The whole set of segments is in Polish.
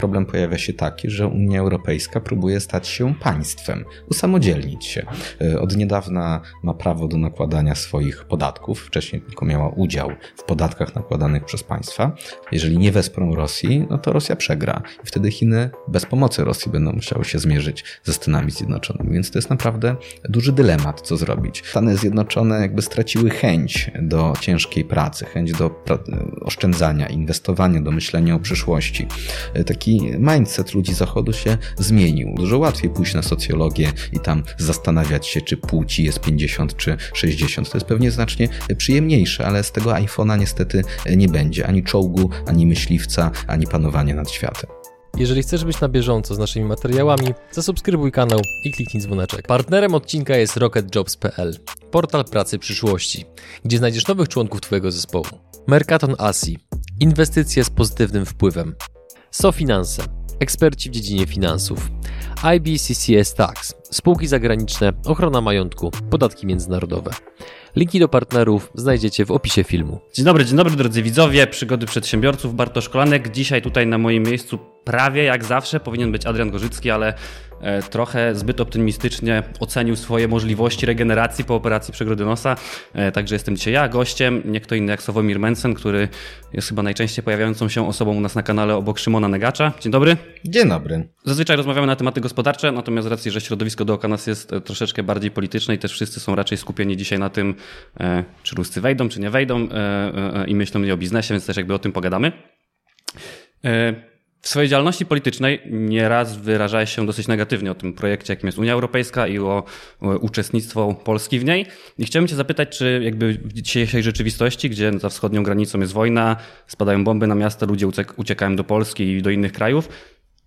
problem pojawia się taki, że Unia Europejska próbuje stać się państwem, usamodzielnić się. E, od niedawna ma prawo do nakładania swoich podatków, wcześniej tylko miała udział w podatkach nakładanych przez państwa. Jeżeli nie wesprą Rosji, no to Rosja przegra. I wtedy Chiny bez pomocy Rosji będą musiały się zmierzyć ze Stanami Zjednoczonymi. Więc to jest naprawdę duży dylemat, co zrobić. Stany Zjednoczone jakby straciły chęć do ciężkiej pracy, chęć do oszczędzania, inwestowania, do myślenia o przyszłości. E, taki mindset ludzi Zachodu się zmienił. Dużo łatwiej pójść na socjologię i tam zastanawiać się, czy płci jest 50 czy 60. To jest pewnie znacznie przyjemniejsze, ale z tego iPhone'a niestety nie będzie ani czołgu, ani myśliwca, ani panowania nad światem. Jeżeli chcesz być na bieżąco z naszymi materiałami, zasubskrybuj kanał i kliknij dzwoneczek. Partnerem odcinka jest rocketjobs.pl, portal pracy przyszłości, gdzie znajdziesz nowych członków Twojego zespołu. Mercaton Asi, inwestycje z pozytywnym wpływem. SoFinanse, eksperci w dziedzinie finansów. IBCCS Tax, spółki zagraniczne, ochrona majątku, podatki międzynarodowe. Linki do partnerów znajdziecie w opisie filmu. Dzień dobry, dzień dobry drodzy widzowie, przygody przedsiębiorców, Bartosz Kolanek. Dzisiaj tutaj na moim miejscu prawie jak zawsze powinien być Adrian Gorzycki, ale trochę zbyt optymistycznie ocenił swoje możliwości regeneracji po operacji przegrody nosa. E, także jestem dzisiaj ja gościem, nie kto inny jak Sławomir Mencen, który jest chyba najczęściej pojawiającą się osobą u nas na kanale obok Szymona Negacza. Dzień dobry. Dzień dobry. Zazwyczaj rozmawiamy na tematy gospodarcze, natomiast z racji, że środowisko dookoła nas jest e, troszeczkę bardziej polityczne i też wszyscy są raczej skupieni dzisiaj na tym, czy Ruscy wejdą, czy nie wejdą i myślą nie o biznesie, więc też jakby o tym pogadamy. W swojej działalności politycznej nieraz wyrażałeś się dosyć negatywnie o tym projekcie, jakim jest Unia Europejska i o, uczestnictwo Polski w niej. I chciałem Cię zapytać, czy jakby w dzisiejszej rzeczywistości, gdzie za wschodnią granicą jest wojna, spadają bomby na miasta, ludzie uciekają do Polski i do innych krajów,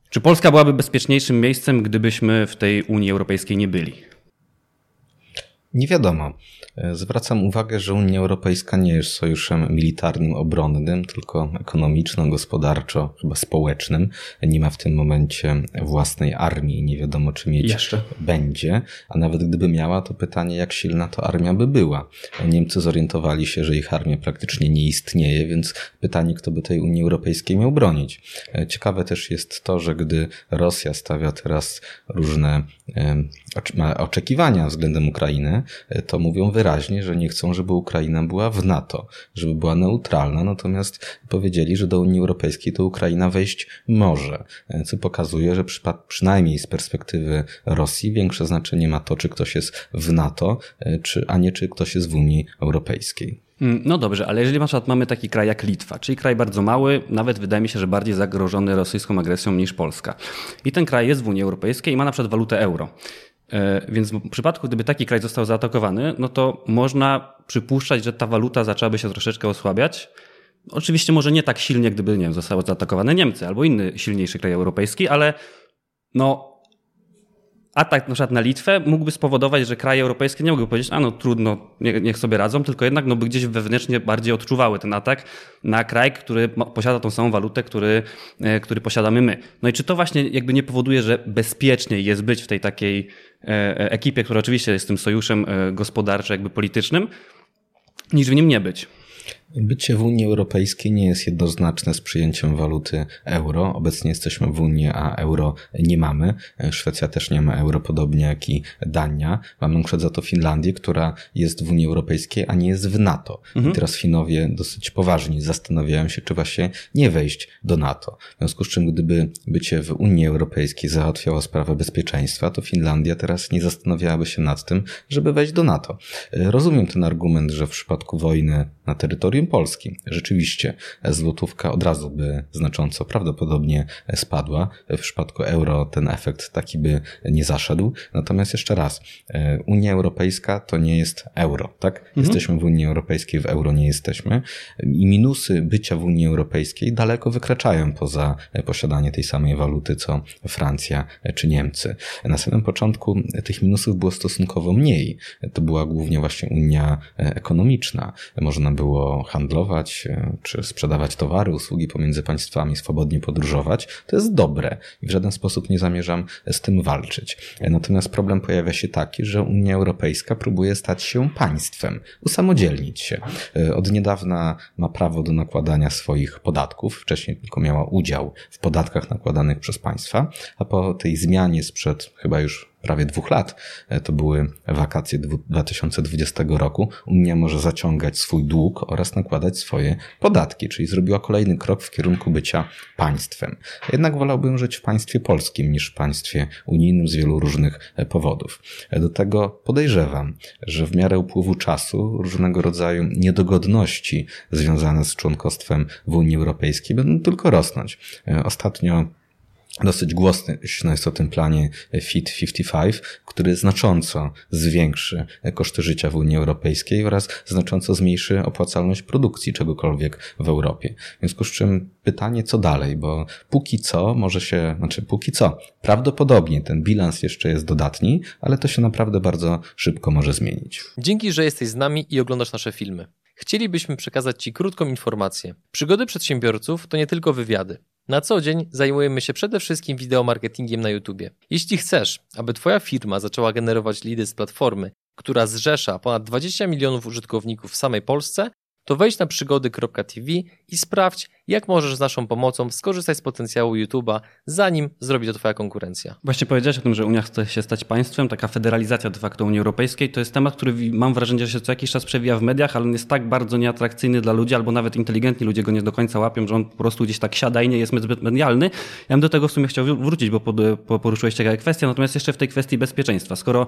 czy Polska byłaby bezpieczniejszym miejscem, gdybyśmy w tej Unii Europejskiej nie byli? Nie wiadomo. E, zwracam uwagę, że Unia Europejska nie jest sojuszem militarnym, obronnym, tylko ekonomiczno, gospodarczo, chyba społecznym. Nie ma w tym momencie własnej armii, nie wiadomo czy mieć Jeszcze. będzie. A nawet gdyby miała, to pytanie, jak silna to armia by była. Niemcy zorientowali się, że ich armia praktycznie nie istnieje, więc pytanie, kto by tej Unii Europejskiej miał bronić. E, ciekawe też jest to, że gdy Rosja stawia teraz różne oczekiwania względem Ukrainy, e, to mówią wyraźnie, że nie chcą, żeby Ukraina była w NATO, żeby była neutralna, natomiast powiedzieli, że do Unii Europejskiej to Ukraina wejść może, e, co pokazuje, że przynajmniej z perspektywy Rosji większe znaczenie ma to, czy ktoś jest w NATO, e, czy, a nie czy ktoś jest w Unii Europejskiej. Mm, no dobrze, ale jeżeli na przykład mamy taki kraj jak Litwa, czyli kraj bardzo mały, nawet wydaje mi się, że bardziej zagrożony rosyjską agresją niż Polska. I ten kraj jest w Unii Europejskiej i ma na przykład walutę euro. E, więc w przypadku, gdyby taki kraj został zaatakowany, no to można przypuszczać, że ta waluta zaczęłaby się troszeczkę osłabiać. Oczywiście może nie tak silnie, gdyby nie wiem, zostały zaatakowane Niemcy albo inny silniejszy kraj europejski, ale no atak na przykład na Litwę mógłby spowodować, że kraje europejskie nie mogły powiedzieć, a no trudno, niech sobie radzą, tylko jednak no, by gdzieś wewnętrznie bardziej odczuwały ten atak na kraj, który posiada tą samą walutę, który, e, który posiadamy my. No i czy to właśnie jakby nie powoduje, że bezpieczniej jest być w tej takiej e, e, ekipie, która oczywiście jest tym sojuszem gospodarczym, jakby politycznym, niż w nim nie być? Bycie w Unii Europejskiej nie jest jednoznaczne z przyjęciem waluty euro. Obecnie jesteśmy w Unii, a euro nie mamy. Szwecja też nie ma euro, podobnie jak i Dania. Mamy na przykład za to Finlandię, która jest w Unii Europejskiej, a nie jest w NATO. Mhm. I teraz Finowie dosyć poważnie zastanawiają się, czy właśnie nie wejść do NATO. W związku z czym, gdyby bycie w Unii Europejskiej załatwiało sprawę bezpieczeństwa, to Finlandia teraz nie zastanawiałaby się nad tym, żeby wejść do NATO. Rozumiem ten argument, że w przypadku wojny na terytorium Polski. Rzeczywiście złotówka od razu by znacząco prawdopodobnie spadła. W przypadku euro ten efekt taki by nie zaszedł. Natomiast jeszcze raz, Unia Europejska to nie jest euro, tak? Mhm. Jesteśmy w Unii Europejskiej, w euro nie jesteśmy. I minusy bycia w Unii Europejskiej daleko wykraczają poza posiadanie tej samej waluty co Francja czy Niemcy. Na samym początku tych minusów było stosunkowo mniej. To była głównie właśnie Unia ekonomiczna. Można było handlować, czy sprzedawać towary, usługi pomiędzy państwami, swobodnie podróżować, to jest dobre i w żaden sposób nie zamierzam z tym walczyć. Natomiast problem pojawia się taki, że Unia Europejska próbuje stać się państwem, usamodzielnić się. Od niedawna ma prawo do nakładania swoich podatków, wcześniej tylko miała udział w podatkach nakładanych przez państwa, a po tej zmianie sprzed chyba już prawie dwóch lat, e, to były wakacje 2020 roku, Unia może zaciągać swój dług oraz nakładać swoje podatki, czyli zrobiła kolejny krok w kierunku bycia państwem. Jednak wolałbym żyć w państwie polskim niż w państwie unijnym z wielu różnych e, powodów. E, do tego podejrzewam, że w miarę upływu czasu różnego rodzaju niedogodności związane z członkostwem w Unii Europejskiej będą tylko rosnąć. Ostatnio Dosyć głośny jest o tym planie Fit 55, który znacząco zwiększy koszty życia w Unii Europejskiej oraz znacząco zmniejszy opłacalność produkcji czegokolwiek w Europie. W związku z czym pytanie, co dalej, bo póki co może się, znaczy póki co, prawdopodobnie ten bilans jeszcze jest dodatni, ale to się naprawdę bardzo szybko może zmienić. Dzięki, że jesteś z nami i oglądasz nasze filmy. Chcielibyśmy przekazać Ci krótką informację. Przygody przedsiębiorców to nie tylko wywiady. Na co dzień zajmujemy się przede wszystkim wideomarketingiem na YouTube. Jeśli chcesz, aby Twoja firma zaczęła generować lidy z platformy, która zrzesza ponad 20 milionów użytkowników w samej Polsce, to wejdź na przygody.tv i sprawdź, jak możesz z naszą pomocą skorzystać z potencjału YouTube'a, zanim zrobi to Twoja konkurencja. Właśnie powiedziałeś o tym, że Unia chce się stać państwem, taka federalizacja de facto Unii Europejskiej. To jest temat, który mam wrażenie, że się co jakiś czas przewija w mediach, ale on jest tak bardzo nieatrakcyjny dla ludzi, albo nawet inteligentni ludzie go nie do końca łapią, że on po prostu gdzieś tak siada i nie jest zbyt medialny. Ja bym do tego w sumie chciał wrócić, bo poruszyłeś ciekawe kwestie, natomiast jeszcze w tej kwestii bezpieczeństwa. Skoro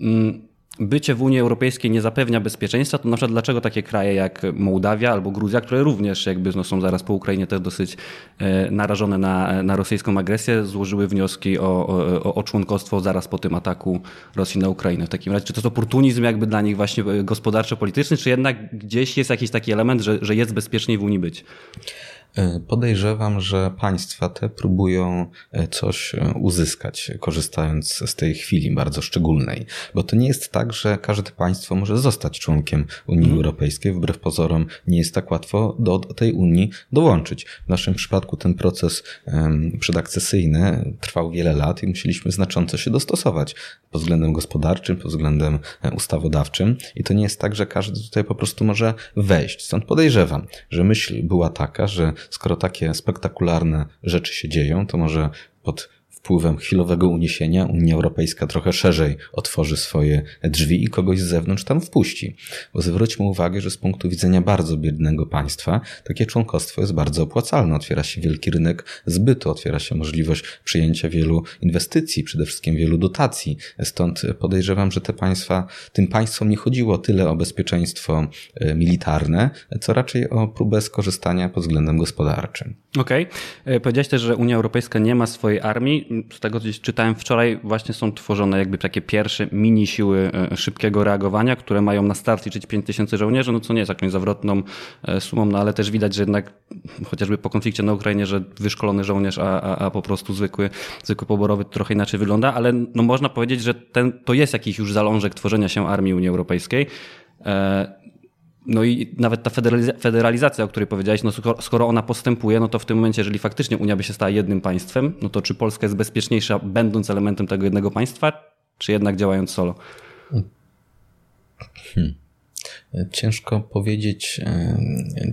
mm, bycie w Unii Europejskiej nie zapewnia bezpieczeństwa, to na przykład dlaczego takie kraje jak Mołdawia albo Gruzja, które również jakby no, są zaraz po Ukrainie też dosyć e, narażone na, na rosyjską agresję, złożyły wnioski o, o, o członkostwo zaraz po tym ataku Rosji na Ukrainę. W takim razie, czy to jest oportunizm jakby dla nich właśnie gospodarczo-polityczny, czy jednak gdzieś jest jakiś taki element, że, że jest bezpieczniej w Unii być? E, podejrzewam, że państwa te próbują e, coś e, uzyskać, korzystając z tej chwili bardzo szczególnej. Bo to nie jest tak, że każde państwo może zostać członkiem Unii mm. Europejskiej. Wbrew pozorom nie jest tak łatwo do tej Unii dołączyć. W naszym przypadku ten proces przedakcesyjny trwał wiele lat i musieliśmy znacząco się dostosować pod względem gospodarczym, pod względem ustawodawczym. I to nie jest tak, że każdy tutaj po prostu może wejść. Stąd podejrzewam, że myśl była taka, że skoro takie spektakularne rzeczy się dzieją, to może pod wpływem chwilowego uniesienia Unia Europejska trochę szerzej otworzy swoje drzwi i kogoś z zewnątrz tam wpuści. Bo zwróćmy uwagę, że z punktu widzenia bardzo biednego państwa takie członkostwo jest bardzo opłacalne. Otwiera się wielki rynek zbytu, otwiera się możliwość przyjęcia wielu inwestycji, przede wszystkim wielu dotacji. Stąd podejrzewam, że te państwa, tym państwom nie chodziło tyle o bezpieczeństwo e, militarne, co raczej o próbę skorzystania pod względem gospodarczym. Okej. Okay. E, powiedziałeś też, że Unia Europejska nie ma swojej armii z tego co czytałem wczoraj, właśnie są tworzone jakby takie pierwsze mini siły e, szybkiego reagowania, które mają na start liczyć 5000 żołnierzy, no co nie jest jakąś zawrotną e, sumą, no ale też widać, że jednak chociażby po konflikcie na Ukrainie, że wyszkolony żołnierz, a, a, a po prostu zwykły, zwykły poborowy trochę inaczej wygląda, ale no można powiedzieć, że ten, to jest jakiś już zalążek tworzenia się armii Unii Europejskiej. No i nawet ta federalizacja, o której powiedziałeś, no skoro ona postępuje, no to w tym momencie, jeżeli faktycznie Unia by się stała jednym państwem, no to czy Polska jest bezpieczniejsza będąc elementem tego jednego państwa, czy jednak działając solo? Hmm. Ciężko powiedzieć,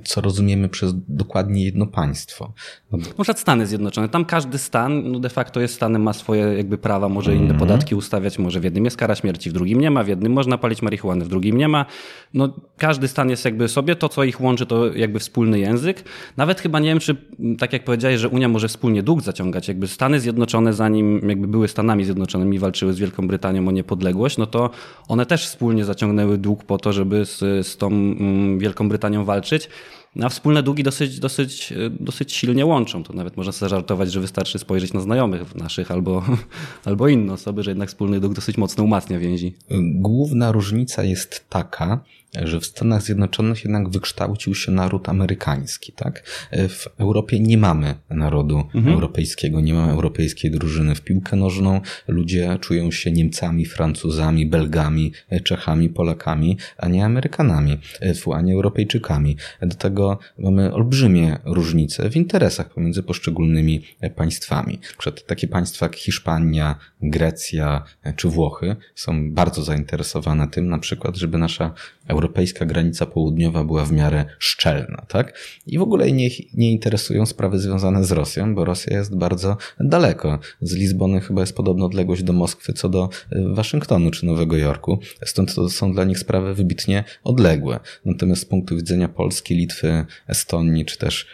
co rozumiemy przez dokładnie jedno państwo. No bo... Na Stany Zjednoczone. Tam każdy stan no de facto jest stanem, ma swoje jakby prawa, może inne mm -hmm. podatki ustawiać, może w jednym jest kara śmierci, w drugim nie ma, w jednym można palić marihuanę, w drugim nie ma. No, każdy stan jest jakby sobie, to co ich łączy to jakby wspólny język. Nawet chyba nie wiem, czy tak jak powiedziałeś, że Unia może wspólnie dług zaciągać. Jakby Stany Zjednoczone, zanim jakby były Stanami Zjednoczonymi, walczyły z Wielką Brytanią o niepodległość, no to one też wspólnie zaciągnęły dług po to, żeby z z tą mm, Wielką Brytanią walczyć. A wspólne długi dosyć, dosyć, dosyć silnie łączą. To nawet można sobie żartować, że wystarczy spojrzeć na znajomych naszych albo, albo inne osoby, że jednak wspólny dług dosyć mocno umacnia więzi. Główna różnica jest taka, że w Stanach Zjednoczonych jednak wykształcił się naród amerykański, tak? W Europie nie mamy narodu mhm. europejskiego, nie mamy europejskiej drużyny w piłkę nożną. Ludzie czują się Niemcami, Francuzami, Belgami, Czechami, Polakami, a nie Amerykanami, a nie Europejczykami. Do tego mamy olbrzymie różnice w interesach pomiędzy poszczególnymi państwami. Przed takie państwa jak Hiszpania, Grecja czy Włochy są bardzo zainteresowane tym na przykład, żeby nasza europejska granica południowa była w miarę szczelna, tak? I w ogóle nie, nie interesują sprawy związane z Rosją, bo Rosja jest bardzo daleko. Z Lizbony chyba jest podobna odległość do Moskwy co do e, Waszyngtonu czy Nowego Jorku. Stąd to są dla nich sprawy wybitnie odległe. Natomiast z punktu widzenia Polski, Litwy, Estonii czy też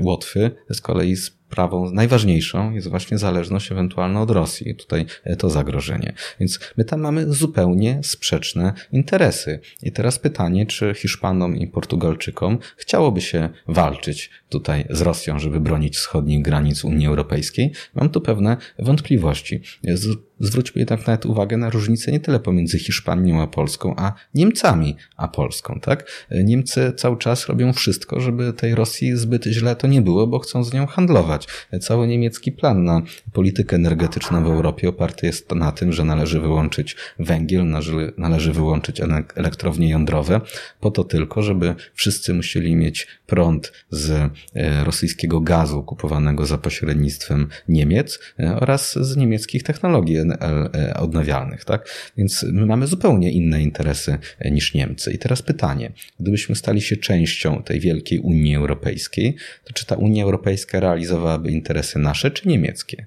Łotwy z kolei sprawą najważniejszą jest właśnie zależność ewentualna od Rosji. Tutaj e, to zagrożenie. Więc my tam mamy zupełnie sprzeczne interesy. I teraz pytanie, czy Hiszpanom i Portugalczykom chciałoby się walczyć tutaj z Rosją, żeby bronić wschodnich granic Unii Europejskiej? Mam tu pewne wątpliwości. Zwróćmy jednak nawet uwagę na różnicę nie tyle pomiędzy Hiszpanią a Polską, a Niemcami a Polską, tak? Niemcy cały czas robią wszystko, żeby tej Rosji zbyt źle to nie było, bo chcą z nią handlować. Cały niemiecki plan na politykę energetyczną w Europie oparty jest na tym, że należy wyłączyć węgiel, należy, wyłączyć elektrownie jądrowe, po to tylko, żeby wszyscy musieli mieć prąd z e, rosyjskiego gazu kupowanego za pośrednictwem Niemiec e, oraz z niemieckich technologii odnawialnych, tak? Więc my mamy zupełnie inne interesy e, niż Niemcy. I teraz pytanie, gdybyśmy stali się częścią tej wielkiej Unii Europejskiej, to czy ta Unia Europejska realizowałaby interesy nasze czy niemieckie?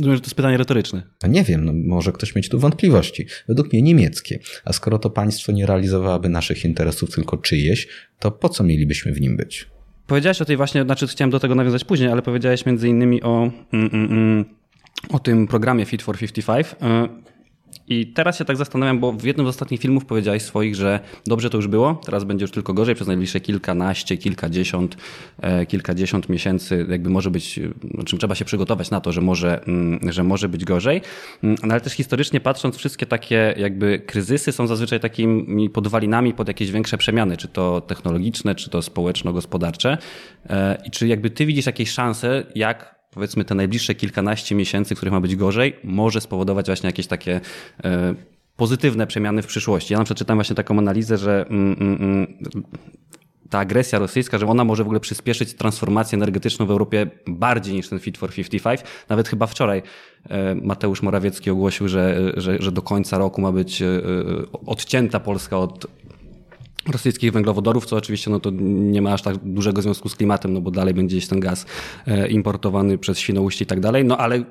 Rozumiem, że to jest pytanie retoryczne. No nie wiem, no może ktoś mieć tu wątpliwości. Według mnie niemieckie. A skoro to państwo nie realizowałoby naszych interesów, tylko czyjeś, to po co mielibyśmy w nim być? Powiedziałeś o tej właśnie, znaczy chciałem do tego nawiązać później, ale powiedziałeś między innymi o, mm, mm, mm o tym programie Fit for 55. I teraz się tak zastanawiam, bo w jednym z ostatnich filmów powiedziałeś swoich, że dobrze to już było, teraz będzie już tylko gorzej przez najbliższe kilkanaście, kilkadziesiąt, e, kilkadziesiąt miesięcy, jakby może być, czym trzeba się przygotować na to, że może, mm, że może być gorzej. Mm, no ale też historycznie patrząc, wszystkie takie jakby kryzysy są zazwyczaj takimi podwalinami pod jakieś większe przemiany, czy to technologiczne, czy to społeczno-gospodarcze. E, I czy jakby ty widzisz jakieś szanse, jak powiedzmy te najbliższe kilkanaście miesięcy, których ma być gorzej, może spowodować właśnie jakieś takie e, pozytywne przemiany w przyszłości. Ja na przykład czytam właśnie taką analizę, że mm, mm, mm, ta agresja rosyjska, że ona może w ogóle przyspieszyć transformację energetyczną w Europie bardziej niż ten Fit for 55. Nawet chyba wczoraj e, Mateusz Morawiecki ogłosił, że, że, że do końca roku ma być e, odcięta Polska od rosyjskich węglowodorów, co oczywiście no to nie ma aż tak dużego związku z klimatem, no bo dalej będzie gdzieś ten gaz e, importowany przez Świnoujście i tak dalej, no ale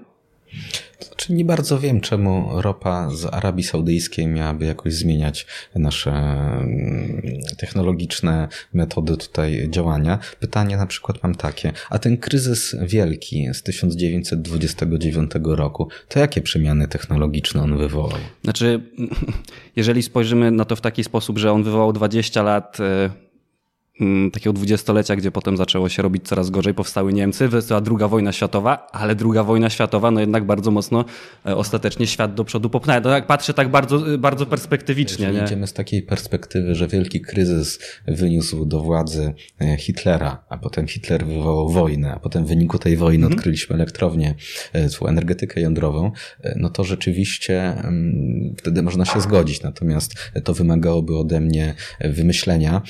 znaczy nie bardzo wiem, czemu ropa z Arabii Saudyjskiej miałaby jakoś zmieniać nasze mm, technologiczne metody tutaj działania. Pytanie na przykład mam takie, a ten kryzys wielki z 1929 roku, to jakie przemiany technologiczne on wywołał? Znaczy, jeżeli spojrzymy na to w taki sposób, że on wywołał 20 lat e, takiego dwudziestolecia, gdzie potem zaczęło się robić coraz gorzej, powstały Niemcy, wystała druga wojna światowa, ale druga wojna światowa, no jednak bardzo mocno e, ostatecznie świat do przodu popchnęła. No jak patrzę tak bardzo, e, bardzo perspektywicznie. Jeżeli nie? idziemy z takiej perspektywy, że wielki kryzys wyniósł do władzy e, Hitlera, a potem Hitler wywołał wojnę, a potem w wyniku tej wojny mhm. odkryliśmy elektrownię, energetykę jądrową, no to rzeczywiście mm, wtedy można się zgodzić. Natomiast to wymagałoby ode mnie wymyślenia,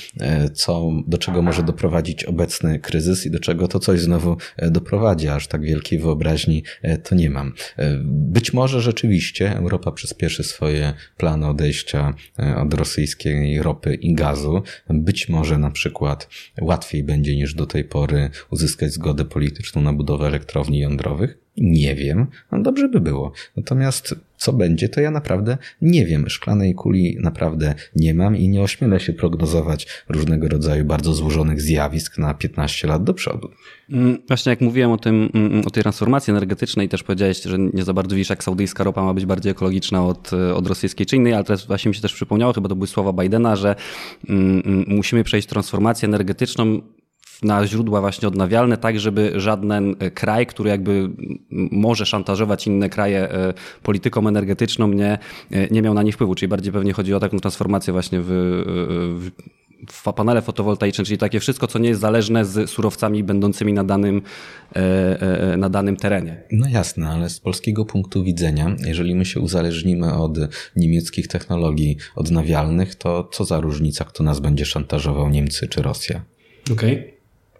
co do czego może doprowadzić obecny kryzys i do czego to coś znowu e, doprowadzi. Aż tak wielkiej wyobraźni e, to nie mam. E, być może rzeczywiście Europa przyspieszy swoje plany odejścia od rosyjskiej ropy i gazu. Być może na przykład łatwiej będzie niż do tej pory uzyskać zgodę polityczną na budowę elektrowni jądrowych. Nie wiem, no dobrze by było. Natomiast co będzie, to ja naprawdę nie wiem. Szklanej kuli naprawdę nie mam i nie ośmielę się prognozować różnego rodzaju bardzo złożonych zjawisk na 15 lat do przodu. Mm, właśnie jak mówiłem o tym, mm, o tej transformacji energetycznej, też powiedziałeś, że nie za bardzo widzisz, jak saudyjska ropa ma być bardziej ekologiczna od, od rosyjskiej czy innej, ale teraz właśnie mi się też przypomniało, chyba to były słowa Bidena, że mm, musimy przejść transformację energetyczną na źródła właśnie odnawialne, tak żeby żaden kraj, który jakby może szantażować inne kraje polityką energetyczną, nie, nie miał na nich wpływu. Czyli bardziej pewnie chodzi o taką transformację właśnie w, w panele fotowoltaiczne, czyli takie wszystko, co nie jest zależne z surowcami będącymi na danym, e, e, na danym terenie. No jasne, ale z polskiego punktu widzenia, jeżeli my się uzależnimy od niemieckich technologii odnawialnych, to co za różnica, kto nas będzie szantażował, Niemcy czy Rosja? Okej. Okay.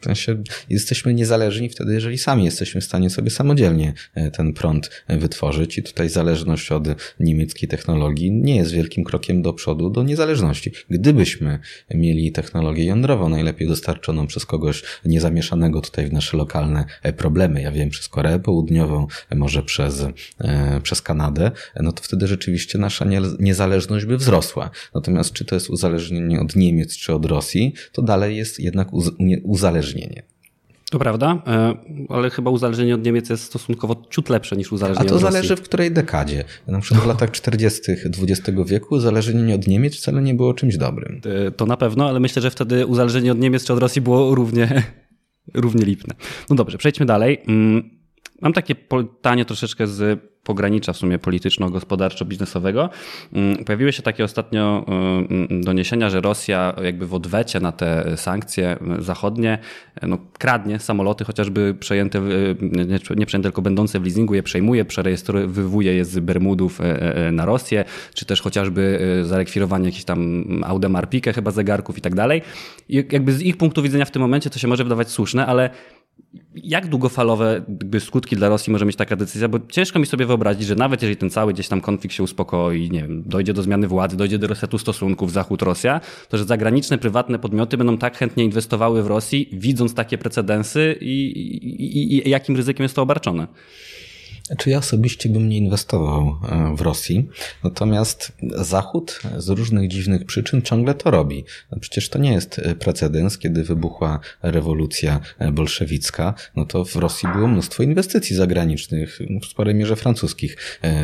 Sensie jesteśmy niezależni wtedy, jeżeli sami jesteśmy w stanie sobie samodzielnie e, ten prąd e, wytworzyć i tutaj zależność od niemieckiej technologii nie jest wielkim krokiem do przodu do niezależności. Gdybyśmy mieli technologię jądrową, najlepiej dostarczoną przez kogoś niezamieszanego tutaj w nasze lokalne e, problemy, ja wiem, przez Koreę Południową, może przez, przez Kanadę, no to wtedy rzeczywiście nasza niezależność by wzrosła. Natomiast czy to jest uzależnienie od Niemiec czy od Rosji, to dalej jest jednak uzależnienie uzależnienie. To prawda, e, ale chyba uzależnienie od Niemiec jest stosunkowo ciut lepsze niż uzależnienie od Rosji. A to zależy w której dekadzie. Na przykład w latach 40. XX wieku uzależnienie od Niemiec wcale nie było czymś dobrym. E, to na pewno, ale myślę, że wtedy uzależnienie od Niemiec czy od Rosji było równie, równie lipne. No dobrze, przejdźmy dalej. Mm, mam takie pytanie troszeczkę z pogranicza w sumie polityczno-gospodarczo-biznesowego. Mm, pojawiły się takie ostatnio mm, doniesienia, że Rosja jakby w odwecie na te sankcje zachodnie no, kradnie samoloty, chociażby przejęte, nie przejęte, tylko będące w leasingu, je przejmuje, przerejestrowuje je z Bermudów e, e, na Rosję, czy też chociażby e, zarekwirowanie jakichś tam Audemars Piguet chyba zegarków i tak dalej. Jakby z ich punktu widzenia w tym momencie to się może wydawać słuszne, ale jak długofalowe skutki dla Rosji może mieć taka decyzja? Bo ciężko mi sobie wyobrazić, że nawet jeżeli ten cały gdzieś tam konflikt się uspokoi, nie wiem, dojdzie do zmiany władzy, dojdzie do resetu stosunków Zachód-Rosja, to że zagraniczne, prywatne podmioty będą tak chętnie inwestowały w Rosji, widząc takie precedensy i, i, i jakim ryzykiem jest to obarczone. Czy ja osobiście bym nie inwestował e, w Rosji, natomiast Zachód z różnych dziwnych przyczyn ciągle to robi. No przecież to nie jest e, precedens, kiedy wybuchła rewolucja e, bolszewicka, no to w Rosji było mnóstwo inwestycji zagranicznych, w sporej mierze francuskich.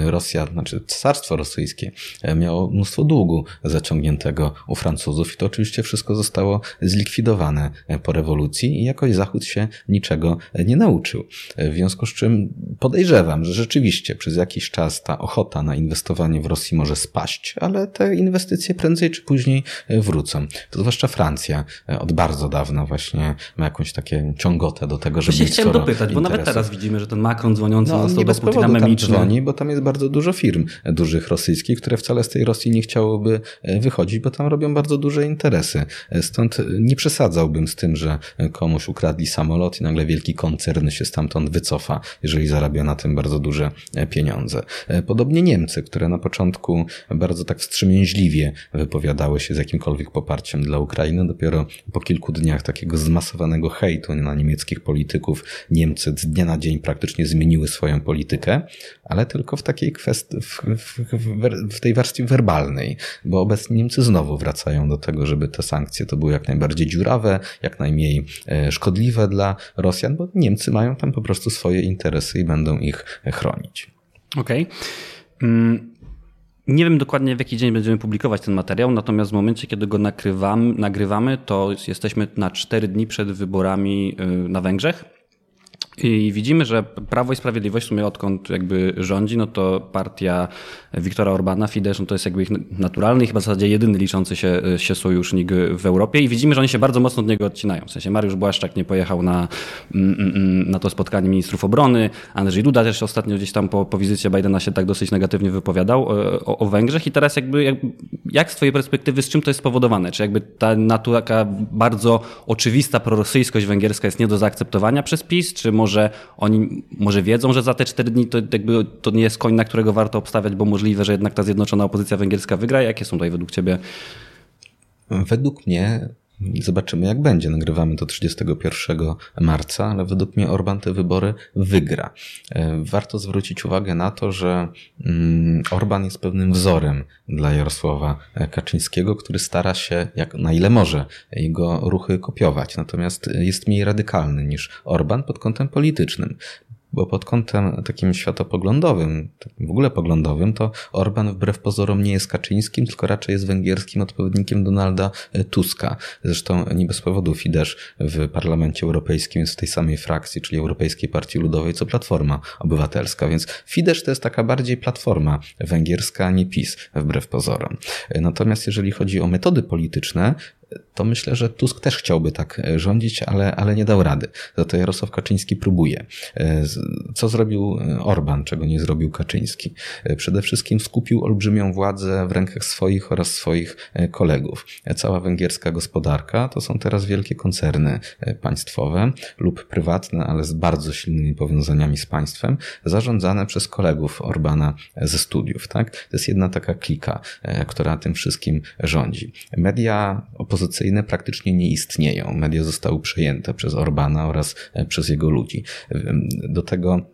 Rosja, znaczy Cesarstwo Rosyjskie miało mnóstwo długu zaciągniętego u Francuzów i to oczywiście wszystko zostało zlikwidowane po rewolucji i jakoś Zachód się niczego nie nauczył. W związku z czym podejrzewam, że rzeczywiście przez jakiś czas ta ochota na inwestowanie w Rosji może spaść, ale te inwestycje prędzej czy później e, wrócą. To zwłaszcza Francja e, od bardzo dawna właśnie ma jakąś takie ciągotę do tego, żeby Właśnie chciałem dopytać, bo nawet teraz widzimy, że ten Macron dzwoniący no, nie bez Putina memiczny. dzwoni, bo tam jest bardzo dużo firm dużych rosyjskich, które wcale z tej Rosji nie chciałoby e, wychodzić, bo tam robią bardzo duże interesy. Stąd nie przesadzałbym z tym, że komuś ukradli samolot i nagle wielki koncern się stamtąd wycofa, jeżeli zarabia na tym bardzo duże e, pieniądze. E, podobnie Niemcy, które na początku bardzo tak wstrzemięźliwie wypowiadały się z jakimkolwiek poparciem dla Ukrainy, dopiero po kilku dniach takiego zmasowanego hejtu na niemieckich polityków Niemcy z dnia na dzień praktycznie zmieniły swoją politykę, ale tylko w takiej kwestii, w, w, w, w tej warstwie werbalnej, bo obecnie Niemcy znowu wracają do tego, żeby te sankcje to były jak najbardziej dziurawe, jak najmniej e, szkodliwe dla Rosjan, bo Niemcy mają tam po prostu swoje interesy i będą ich chronić. Okej. Okay. Mm, nie wiem dokładnie w jaki dzień będziemy publikować ten materiał, natomiast w momencie, kiedy go nagrywamy, nagrywamy to jesteśmy na cztery dni przed wyborami y, na Węgrzech. I widzimy, że Prawo i Sprawiedliwość w sumie odkąd jakby rządzi, no to partia Wiktora Orbana, Fidesz, no to jest jakby ich naturalny i chyba w zasadzie jedyny liczący się, się sojusznik w Europie i widzimy, że oni się bardzo mocno od niego odcinają. W sensie Mariusz Błaszczak nie pojechał na, mm, mm, mm, na to spotkanie ministrów obrony, Andrzej Duda też ostatnio gdzieś tam po, po wizycie Bidena się tak dosyć negatywnie wypowiadał e, o, o Węgrzech i teraz jakby, jakby jak z twojej perspektywy, z czym to jest spowodowane? Czy jakby ta natura taka bardzo oczywista prorosyjskość węgierska jest nie do zaakceptowania przez PiS, czy może oni może wiedzą, że za te cztery dni to jakby to nie jest koń, na którego warto obstawiać, bo możliwe, że jednak ta zjednoczona opozycja węgierska wygra. Jakie są tutaj według ciebie? Według mnie Zobaczymy, jak będzie. Nagrywamy to 31 marca, ale według mnie Orban te wybory wygra. E, warto zwrócić uwagę na to, że mm, Orban jest pewnym wzorem dla Jarosława Kaczyńskiego, który stara się, jak na ile może, jego ruchy kopiować. Natomiast jest mniej radykalny niż Orban pod kątem politycznym bo pod kątem takim światopoglądowym, takim w ogóle poglądowym, to Orban wbrew pozorom nie jest Kaczyńskim, tylko raczej jest węgierskim odpowiednikiem Donalda Tuska. Zresztą nie bez powodu Fidesz w Parlamencie Europejskim jest w tej samej frakcji, czyli Europejskiej Partii Ludowej, co Platforma Obywatelska, więc Fidesz to jest taka bardziej platforma węgierska, a nie PiS, wbrew pozorom. Natomiast jeżeli chodzi o metody polityczne, to myślę, że Tusk też chciałby tak e, rządzić, ale, ale nie dał rady. Za to Jarosław Kaczyński próbuje. E, co zrobił e, Orban, czego nie zrobił Kaczyński? Przede wszystkim skupił olbrzymią władzę w rękach swoich oraz swoich kolegów. Cała węgierska gospodarka to są teraz wielkie koncerny państwowe lub prywatne, ale z bardzo silnymi powiązaniami z państwem, zarządzane przez kolegów Orbana ze studiów. Tak? To jest jedna taka klika, która tym wszystkim rządzi. Media opozycyjne opozycyjne praktycznie nie istnieją. Media zostały przejęte przez Orbana oraz e, przez jego ludzi. Do tego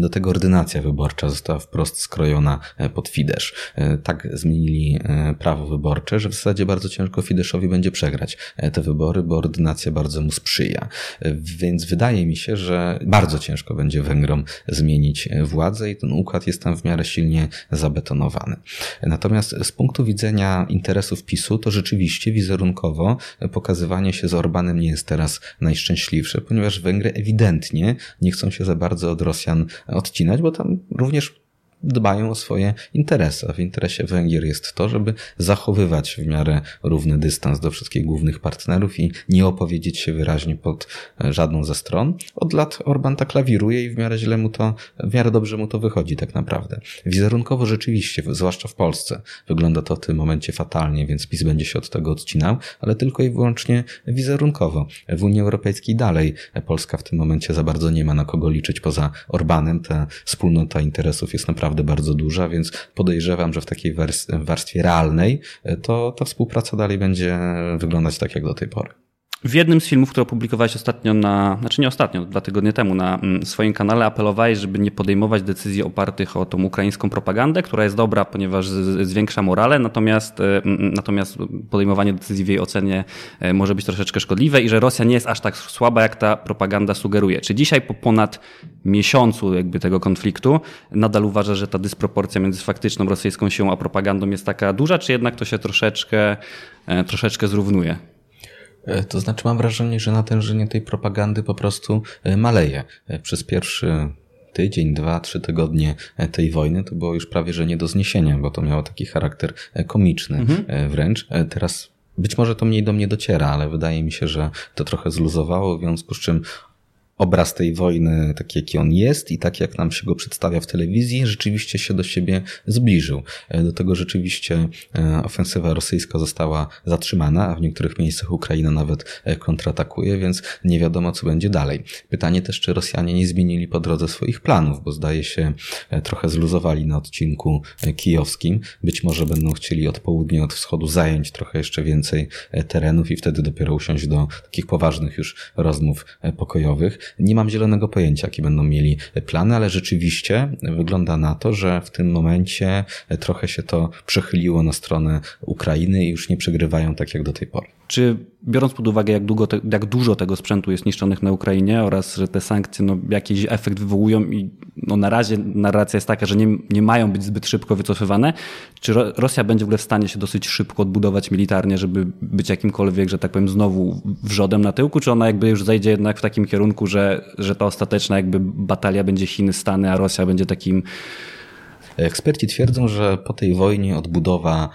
do tego ordynacja wyborcza została wprost skrojona e, pod Fidesz. E, tak zmienili e, prawo wyborcze, że w zasadzie bardzo ciężko Fideszowi będzie przegrać te wybory, bo ordynacja bardzo mu sprzyja. Więc wydaje mi się, że bardzo ciężko będzie Węgrom zmienić władzę i ten układ jest tam w miarę silnie zabetonowany. Natomiast z punktu widzenia interesów PiSu, to rzeczywiście wizerunkowo pokazywanie się z Orbanem nie jest teraz najszczęśliwsze, ponieważ Węgry ewidentnie nie chcą się za bardzo od Rosjan odcinać, bo tam również dbają o swoje interesy. A w interesie Węgier jest to, żeby zachowywać w miarę równy dystans do wszystkich głównych partnerów i nie opowiedzieć się wyraźnie pod żadną ze stron. Od lat Orban tak lawiruje i w miarę źle mu to, w miarę dobrze mu to wychodzi tak naprawdę. Wizerunkowo rzeczywiście, zwłaszcza w Polsce, wygląda to w tym momencie fatalnie, więc PiS będzie się od tego odcinał, ale tylko i wyłącznie wizerunkowo. W Unii Europejskiej dalej Polska w tym momencie za bardzo nie ma na kogo liczyć poza Orbanem. Ta wspólnota interesów jest naprawdę naprawdę bardzo duża, więc podejrzewam, że w takiej warstwie realnej e, to ta współpraca dalej będzie wyglądać tak jak do tej pory. W jednym z filmów, które opublikowałeś ostatnio na, znaczy nie ostatnio, dwa tygodnie temu na mm, swoim kanale apelowałeś, żeby nie podejmować decyzji opartych o tą ukraińską propagandę, która jest dobra, ponieważ zwiększa morale, natomiast, e, natomiast podejmowanie decyzji w jej ocenie e, może być troszeczkę szkodliwe i że Rosja nie jest aż tak słaba, jak ta propaganda sugeruje. Czy dzisiaj po ponad miesiącu jakby tego konfliktu nadal uważa, że ta dysproporcja między faktyczną rosyjską siłą a propagandą jest taka duża, czy jednak to się troszeczkę, e, troszeczkę zrównuje? E, to znaczy mam wrażenie, że natężenie tej propagandy po prostu e, maleje. E, przez pierwszy tydzień, dwa, trzy tygodnie tej wojny to było już prawie, że nie do zniesienia, bo to miało taki charakter komiczny mhm. wręcz. Teraz być może to mniej do mnie dociera, ale wydaje mi się, że to trochę zluzowało, w związku z czym obraz tej wojny, taki jaki on jest i tak jak nam się go przedstawia w telewizji, rzeczywiście się do siebie zbliżył. E, do tego rzeczywiście e, ofensywa rosyjska została zatrzymana, a w niektórych miejscach Ukraina nawet e, kontratakuje, więc nie wiadomo, co będzie dalej. Pytanie też, czy Rosjanie nie zmienili po drodze swoich planów, bo zdaje się trochę zluzowali na odcinku kijowskim. Być może będą chcieli od południa, od wschodu zająć trochę jeszcze więcej terenów i wtedy dopiero usiąść do takich poważnych już rozmów pokojowych. Nie mam zielonego pojęcia, jakie będą mieli plany, ale rzeczywiście wygląda na to, że w tym momencie trochę się to przechyliło na stronę Ukrainy i już nie przegrywają tak jak do tej pory. Czy biorąc pod uwagę, jak, długo te, jak dużo tego sprzętu jest niszczonych na Ukrainie oraz że te sankcje no, jakiś efekt wywołują i no, na razie narracja jest taka, że nie, nie mają być zbyt szybko wycofywane, czy Rosja będzie w ogóle w stanie się dosyć szybko odbudować militarnie, żeby być jakimkolwiek, że tak powiem, znowu wrzodem na tyłku, czy ona jakby już zajdzie jednak w takim kierunku, że, że ta ostateczna jakby batalia będzie Chiny, Stany, a Rosja będzie takim Eksperci twierdzą, że po tej wojnie odbudowa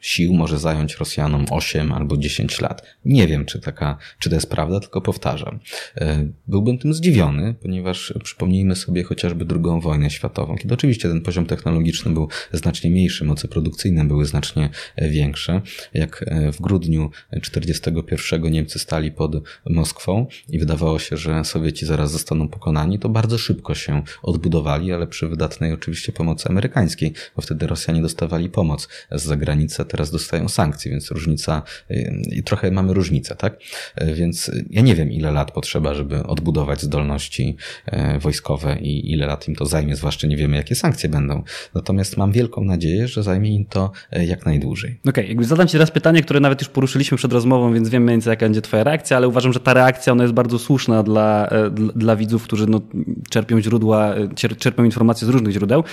sił może zająć Rosjanom 8 albo 10 lat. Nie wiem, czy, taka, czy to jest prawda, tylko powtarzam. E, byłbym tym zdziwiony, ponieważ przypomnijmy sobie chociażby II wojnę światową, kiedy oczywiście ten poziom technologiczny był znacznie mniejszy, moce produkcyjne były znacznie e, większe. Jak e, w grudniu 1941 Niemcy stali pod Moskwą i wydawało się, że Sowieci zaraz zostaną pokonani, to bardzo szybko się odbudowali, ale przy wydatnej oczywiście pomocy amerykańskiej, bo wtedy Rosjanie dostawali pomoc z zagranicy, teraz dostają sankcje, więc różnica, i trochę mamy różnicę, tak? Więc ja nie wiem, ile lat potrzeba, żeby odbudować zdolności wojskowe i ile lat im to zajmie, zwłaszcza nie wiemy, jakie sankcje będą. Natomiast mam wielką nadzieję, że zajmie im to jak najdłużej. Okej, okay, zadam Ci teraz pytanie, które nawet już poruszyliśmy przed rozmową, więc wiem mniej więcej, jaka będzie Twoja reakcja, ale uważam, że ta reakcja ona jest bardzo słuszna dla, dla, dla widzów, którzy no, czerpią źródła, czerpią informacje z różnych źródeł.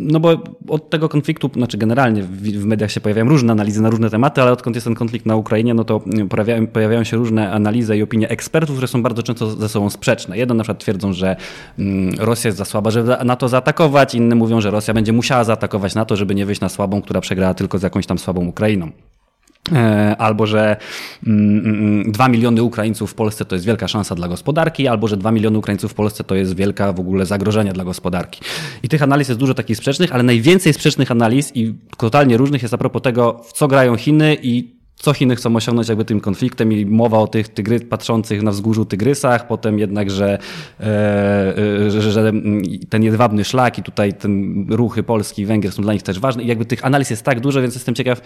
No bo od tego konfliktu, znaczy generalnie w, mediach się pojawiają różne analizy na różne tematy, ale odkąd jest ten konflikt na Ukrainie, no to pojawiają, pojawiają się różne analizy i opinie ekspertów, które są bardzo często ze sobą sprzeczne. Jeden na przykład twierdzą, że mm, Rosja jest za słaba, żeby na to zaatakować, inny mówią, że Rosja będzie musiała zaatakować na to, żeby nie wyjść na słabą, która przegrała tylko z jakąś tam słabą Ukrainą. E, albo że 2 mm, mm, mm, miliony Ukraińców w Polsce to jest wielka szansa dla gospodarki, albo że 2 miliony Ukraińców w Polsce to jest wielka w ogóle zagrożenie dla gospodarki. I tych analiz jest dużo takich sprzecznych, ale najwięcej sprzecznych analiz i totalnie różnych jest a propos tego, w co grają Chiny i co Chiny chcą osiągnąć jakby tym konfliktem i mowa o tych tygry, patrzących na wzgórzu tygrysach, potem jednak, że, e, e, że, że, ten jedwabny szlak i tutaj ten ruchy Polski i Węgier są dla nich też ważne i jakby tych analiz jest tak dużo, więc jestem ciekaw,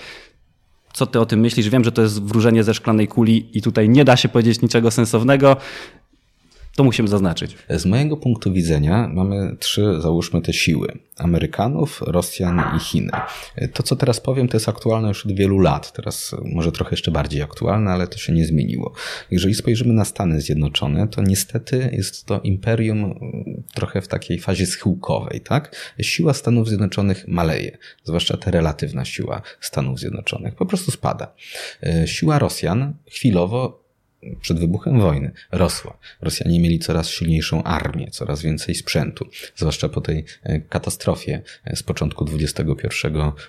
co ty o tym myślisz? Wiem, że to jest wróżenie ze szklanej kuli i tutaj nie da się powiedzieć niczego sensownego. To musimy zaznaczyć. Z mojego punktu widzenia mamy trzy, załóżmy, te siły. Amerykanów, Rosjan i Chiny. To, co teraz powiem, to jest aktualne już od wielu lat. Teraz może trochę jeszcze bardziej aktualne, ale to się nie zmieniło. Jeżeli spojrzymy na Stany Zjednoczone, to niestety jest to imperium trochę w takiej fazie schyłkowej, tak? Siła Stanów Zjednoczonych maleje, zwłaszcza ta relatywna siła Stanów Zjednoczonych. Po prostu spada. Siła Rosjan chwilowo przed wybuchem wojny rosła. Rosjanie mieli coraz silniejszą armię, coraz więcej sprzętu, zwłaszcza po tej e, katastrofie e, z początku XXI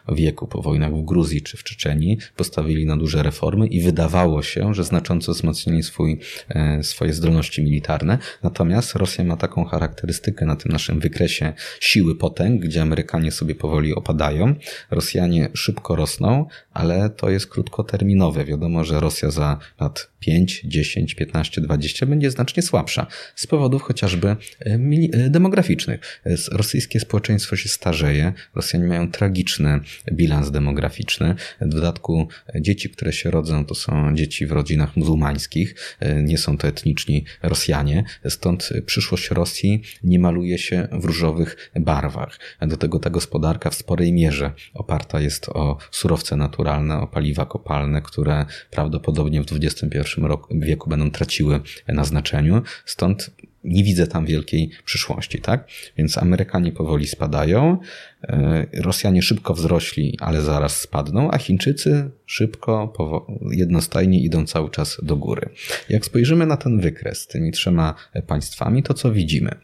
wieku, po wojnach w Gruzji czy w Czeczenii, postawili na duże reformy i wydawało się, że znacząco wzmocnili swój, e, swoje zdolności militarne. Natomiast Rosja ma taką charakterystykę na tym naszym wykresie siły potęg, gdzie Amerykanie sobie powoli opadają. Rosjanie szybko rosną, ale to jest krótkoterminowe. Wiadomo, że Rosja za lat 5, 10, 15, 20 będzie znacznie słabsza z powodów chociażby e, e, demograficznych. Rosyjskie społeczeństwo się starzeje, Rosjanie mają tragiczny bilans demograficzny. W dodatku dzieci, które się rodzą, to są dzieci w rodzinach muzułmańskich, e, nie są to etniczni Rosjanie, stąd przyszłość Rosji nie maluje się w różowych barwach. Do tego ta gospodarka w sporej mierze oparta jest o surowce naturalne, o paliwa kopalne, które prawdopodobnie w XXI wieku będą traciły na znaczeniu, stąd nie widzę tam wielkiej przyszłości, tak? Więc Amerykanie powoli spadają, e, Rosjanie szybko wzrośli, ale zaraz spadną, a Chińczycy szybko, jednostajnie idą cały czas do góry. Jak spojrzymy na ten wykres z tymi trzema państwami, to co widzimy?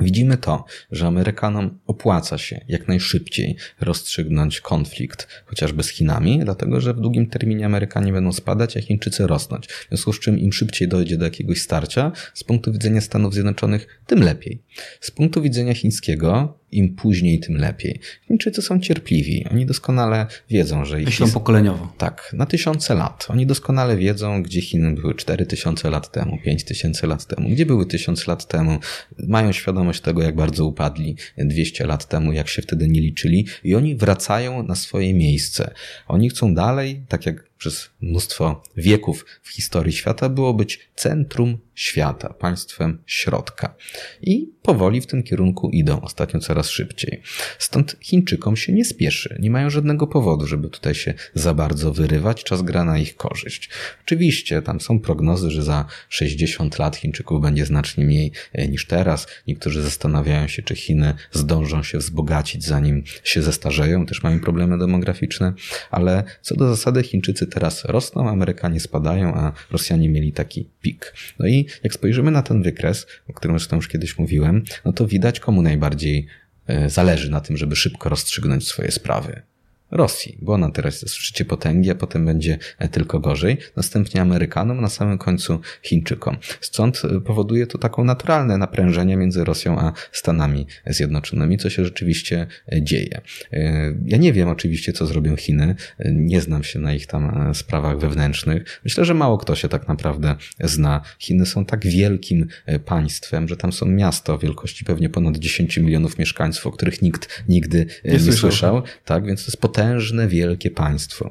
Widzimy to, że Amerykanom opłaca się jak najszybciej rozstrzygnąć konflikt, chociażby z Chinami, dlatego że w długim terminie Amerykanie będą spadać, a Chińczycy rosnąć. W związku z czym im szybciej dojdzie do jakiegoś starcia, z punktu widzenia Stanów Zjednoczonych, tym lepiej. Z punktu widzenia chińskiego, im później, tym lepiej. Chińczycy są cierpliwi. Oni doskonale wiedzą, że... Myślą ich... pokoleniowo. Tak, na tysiące lat. Oni doskonale wiedzą, gdzie Chiny były 4000 lat temu, 5000 lat temu, gdzie były 1000 lat temu. Mają świadomość tego, jak bardzo upadli 200 lat temu, jak się wtedy nie liczyli i oni wracają na swoje miejsce. Oni chcą dalej, tak jak przez mnóstwo wieków w historii świata było być centrum świata, państwem środka. I powoli w tym kierunku idą, ostatnio coraz szybciej. Stąd Chińczykom się nie spieszy, nie mają żadnego powodu, żeby tutaj się za bardzo wyrywać, czas gra na ich korzyść. Oczywiście tam są prognozy, że za 60 lat Chińczyków będzie znacznie mniej e, niż teraz. Niektórzy zastanawiają się, czy Chiny zdążą się wzbogacić, zanim się zestarzeją, też mają problemy demograficzne, ale co do zasady Chińczycy teraz rosną, Amerykanie spadają, a Rosjanie mieli taki pik. No i jak spojrzymy na ten wykres, o którym zresztą już kiedyś mówiłem, no to widać komu najbardziej e, zależy na tym, żeby szybko rozstrzygnąć swoje sprawy. Rosji, bo ona teraz jest szczycie potęgi, a potem będzie e, tylko gorzej. Następnie Amerykanom, na samym końcu Chińczykom. Stąd e, powoduje to taką naturalne naprężenie między Rosją a Stanami Zjednoczonymi, co się rzeczywiście e, dzieje. Ja nie wiem oczywiście, co zrobią Chiny. Nie znam się na ich tam sprawach wewnętrznych. Myślę, że mało kto się tak naprawdę zna. Chiny są tak wielkim państwem, że tam są miasta o wielkości pewnie ponad 10 milionów mieszkańców, o których nikt nigdy nie, nie słyszał. Tak, więc to jest potężne potężne, wielkie państwo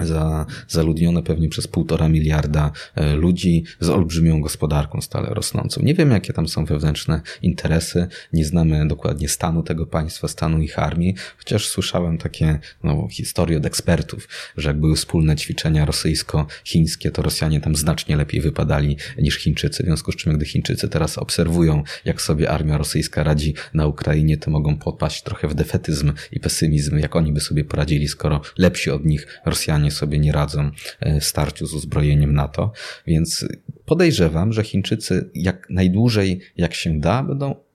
za, zaludnione pewnie przez półtora miliarda e, ludzi z olbrzymią gospodarką stale rosnącą. Nie wiem, jakie tam są wewnętrzne interesy, nie znamy dokładnie stanu tego państwa, stanu ich armii, chociaż słyszałem takie no, historie od ekspertów, że jak były wspólne ćwiczenia rosyjsko-chińskie, to Rosjanie tam znacznie lepiej wypadali niż Chińczycy, w związku z czym, gdy Chińczycy teraz obserwują, jak sobie armia rosyjska radzi na Ukrainie, to mogą popaść trochę w defetyzm i pesymizm, jak oni by sobie poradzili, skoro lepsi od nich Rosjanie sobie nie radzą e, w starciu z uzbrojeniem NATO, więc podejrzewam, że Chińczycy jak najdłużej jak się da będą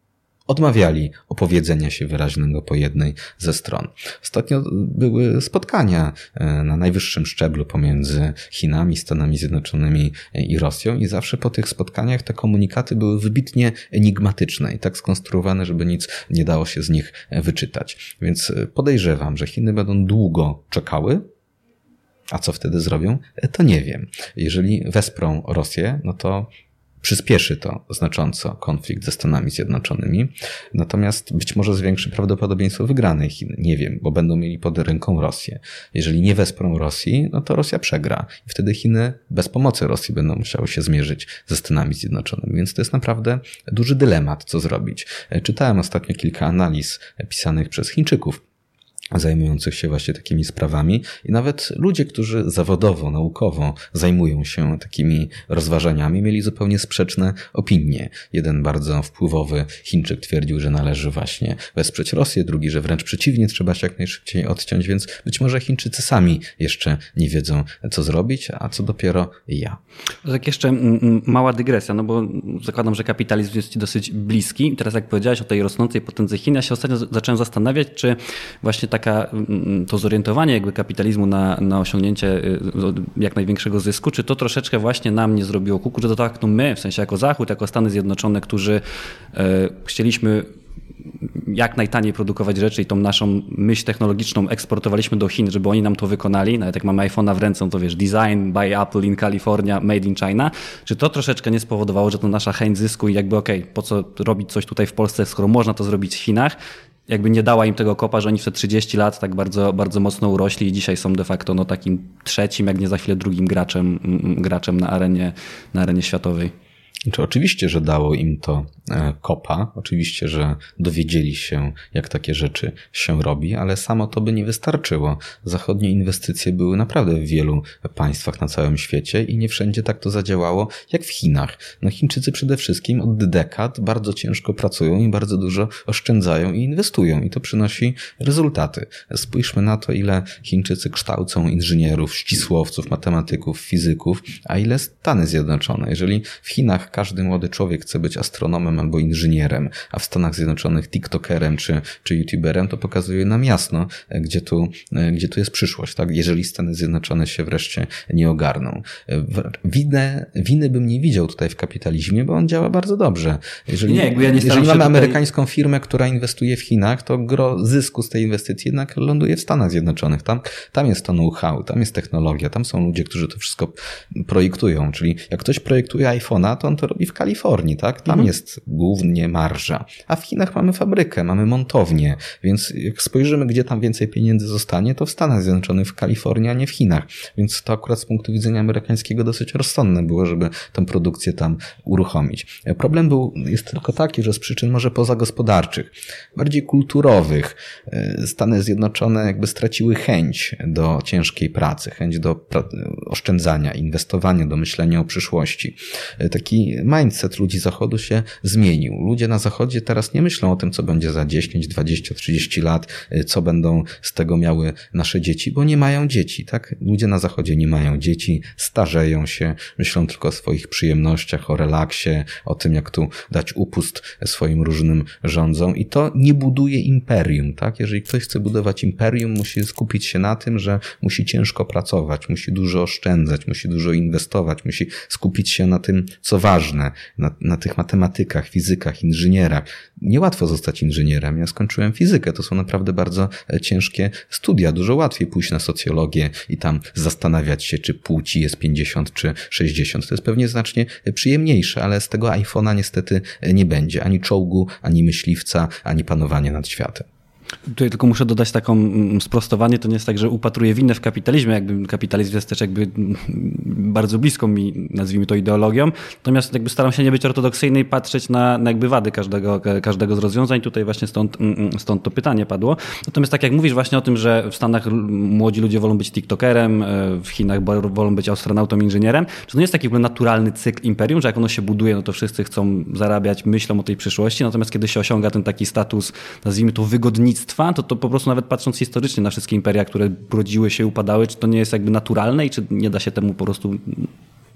odmawiali opowiedzenia się wyraźnego po jednej ze stron. Ostatnio były spotkania e, na najwyższym szczeblu pomiędzy Chinami, Stanami Zjednoczonymi i Rosją i zawsze po tych spotkaniach te komunikaty były wybitnie enigmatyczne i tak skonstruowane, żeby nic nie dało się z nich wyczytać. Więc podejrzewam, że Chiny będą długo czekały a co wtedy zrobią? E, to nie wiem. Jeżeli wesprą Rosję, no to przyspieszy to znacząco konflikt ze Stanami Zjednoczonymi, natomiast być może zwiększy prawdopodobieństwo wygranej Chin. Nie wiem, bo będą mieli pod ręką Rosję. Jeżeli nie wesprą Rosji, no to Rosja przegra. I wtedy Chiny bez pomocy Rosji będą musiały się zmierzyć ze Stanami Zjednoczonymi. Więc to jest naprawdę duży dylemat, co zrobić. E, czytałem ostatnio kilka analiz pisanych przez Chińczyków zajmujących się właśnie takimi sprawami i nawet ludzie, którzy zawodowo, naukowo zajmują się takimi rozważaniami, mieli zupełnie sprzeczne opinie. Jeden bardzo wpływowy Chińczyk twierdził, że należy właśnie wesprzeć Rosję, drugi, że wręcz przeciwnie, trzeba się jak najszybciej odciąć, więc być może Chińczycy sami jeszcze nie wiedzą, co zrobić, a co dopiero ja. Tak jeszcze mała dygresja, no bo zakładam, że kapitalizm jest ci dosyć bliski. Teraz jak powiedziałeś o tej rosnącej potędze Chin, ja się ostatnio zacząłem zastanawiać, czy właśnie tak taka, mm, to zorientowanie jakby kapitalizmu na, na osiągnięcie y, jak największego zysku, czy to troszeczkę właśnie nam nie zrobiło kuku, że to tak, no my, w sensie jako Zachód, jako Stany Zjednoczone, którzy e, chcieliśmy jak najtaniej produkować rzeczy i tą naszą myśl technologiczną eksportowaliśmy do Chin, żeby oni nam to wykonali. Nawet jak mamy iPhone'a w ręce, to wiesz, design by Apple in California, made in China. Czy to troszeczkę nie spowodowało, że to nasza chęć zysku i jakby okej, okay, po co robić coś tutaj w Polsce, skoro można to zrobić w Chinach, jakby nie dała im tego kopa, że oni przez 30 lat tak bardzo, bardzo mocno urośli i dzisiaj są de facto no, takim trzecim, jak nie za chwilę drugim graczem, graczem na arenie, na arenie światowej. Czy oczywiście, że dało im to e, kopa, oczywiście, że dowiedzieli się, jak takie rzeczy się robi, ale samo to by nie wystarczyło. Zachodnie inwestycje były naprawdę w wielu państwach na całym świecie i nie wszędzie tak to zadziałało, jak w Chinach. No Chińczycy przede wszystkim od dekad bardzo ciężko pracują i bardzo dużo oszczędzają i inwestują i to przynosi rezultaty. Spójrzmy na to, ile Chińczycy kształcą inżynierów, ścisłowców, matematyków, fizyków, a ile Stany Zjednoczone. Jeżeli w Chinach każdy młody człowiek chce być astronomem albo inżynierem, a w Stanach Zjednoczonych TikTokerem czy, czy YouTuberem, to pokazuje nam jasno, e, gdzie tu, e, gdzie tu jest przyszłość, tak? Jeżeli Stany Zjednoczone się wreszcie nie ogarną. E, winę, winy bym nie widział tutaj w kapitalizmie, bo on działa bardzo dobrze. Jeżeli, nie, ja jeżeli mamy tutaj... amerykańską firmę, która inwestuje w Chinach, to gro zysku z tej inwestycji jednak ląduje w Stanach Zjednoczonych. Tam, tam jest to know-how, tam jest technologia, tam są ludzie, którzy to wszystko projektują. Czyli jak ktoś projektuje iPhone'a, to on to robi w Kalifornii, tak? Tam mhm. jest głównie marża. A w Chinach mamy fabrykę, mamy montownię, więc jak spojrzymy, gdzie tam więcej pieniędzy zostanie, to w Stanach Zjednoczonych, w Kalifornii, a nie w Chinach. Więc to akurat z punktu widzenia amerykańskiego dosyć rozsądne było, żeby tę produkcję tam uruchomić. Problem był, jest tylko taki, że z przyczyn może pozagospodarczych, bardziej kulturowych, e, Stany Zjednoczone jakby straciły chęć do ciężkiej pracy, chęć do oszczędzania, inwestowania, do myślenia o przyszłości. E, taki mindset ludzi Zachodu się zmienił. Ludzie na Zachodzie teraz nie myślą o tym, co będzie za 10, 20, 30 lat, y, co będą z tego miały nasze dzieci, bo nie mają dzieci, tak? Ludzie na Zachodzie nie mają dzieci, starzeją się, myślą tylko o swoich przyjemnościach, o relaksie, o tym, jak tu dać upust swoim różnym rządzom i to nie buduje imperium, tak? Jeżeli ktoś chce budować imperium, musi skupić się na tym, że musi ciężko pracować, musi dużo oszczędzać, musi dużo inwestować, musi skupić się na tym, co ważne, ważne na, na tych matematykach, fizykach, inżynierach. Niełatwo zostać inżynierem. Ja skończyłem fizykę. To są naprawdę bardzo e, ciężkie studia. Dużo łatwiej pójść na socjologię i tam zastanawiać się, czy płci jest 50 czy 60. To jest pewnie znacznie przyjemniejsze, ale z tego iPhone'a niestety e, nie będzie. Ani czołgu, ani myśliwca, ani panowania nad światem. Tutaj tylko muszę dodać taką mm, sprostowanie. To nie jest tak, że upatruję winę w kapitalizmie. Jakby kapitalizm jest też jakby mm, bardzo blisko mi, nazwijmy to ideologią. Natomiast jakby staram się nie być ortodoksyjny i patrzeć na, na jakby wady każdego, każdego z rozwiązań. Tutaj właśnie stąd, mm, stąd to pytanie padło. Natomiast tak jak mówisz właśnie o tym, że w Stanach młodzi ludzie wolą być TikTokerem, e, w Chinach wolą być astronautą, inżynierem, czy to nie jest taki naturalny cykl imperium, że jak ono się buduje, no to wszyscy chcą zarabiać, myślą o tej przyszłości, natomiast kiedy się osiąga ten taki status, nazwijmy to wygodnictwa, to to po prostu nawet patrząc historycznie na wszystkie imperia, które brodziły się, upadały, czy to nie jest jakby naturalne i czy nie da się temu po prostu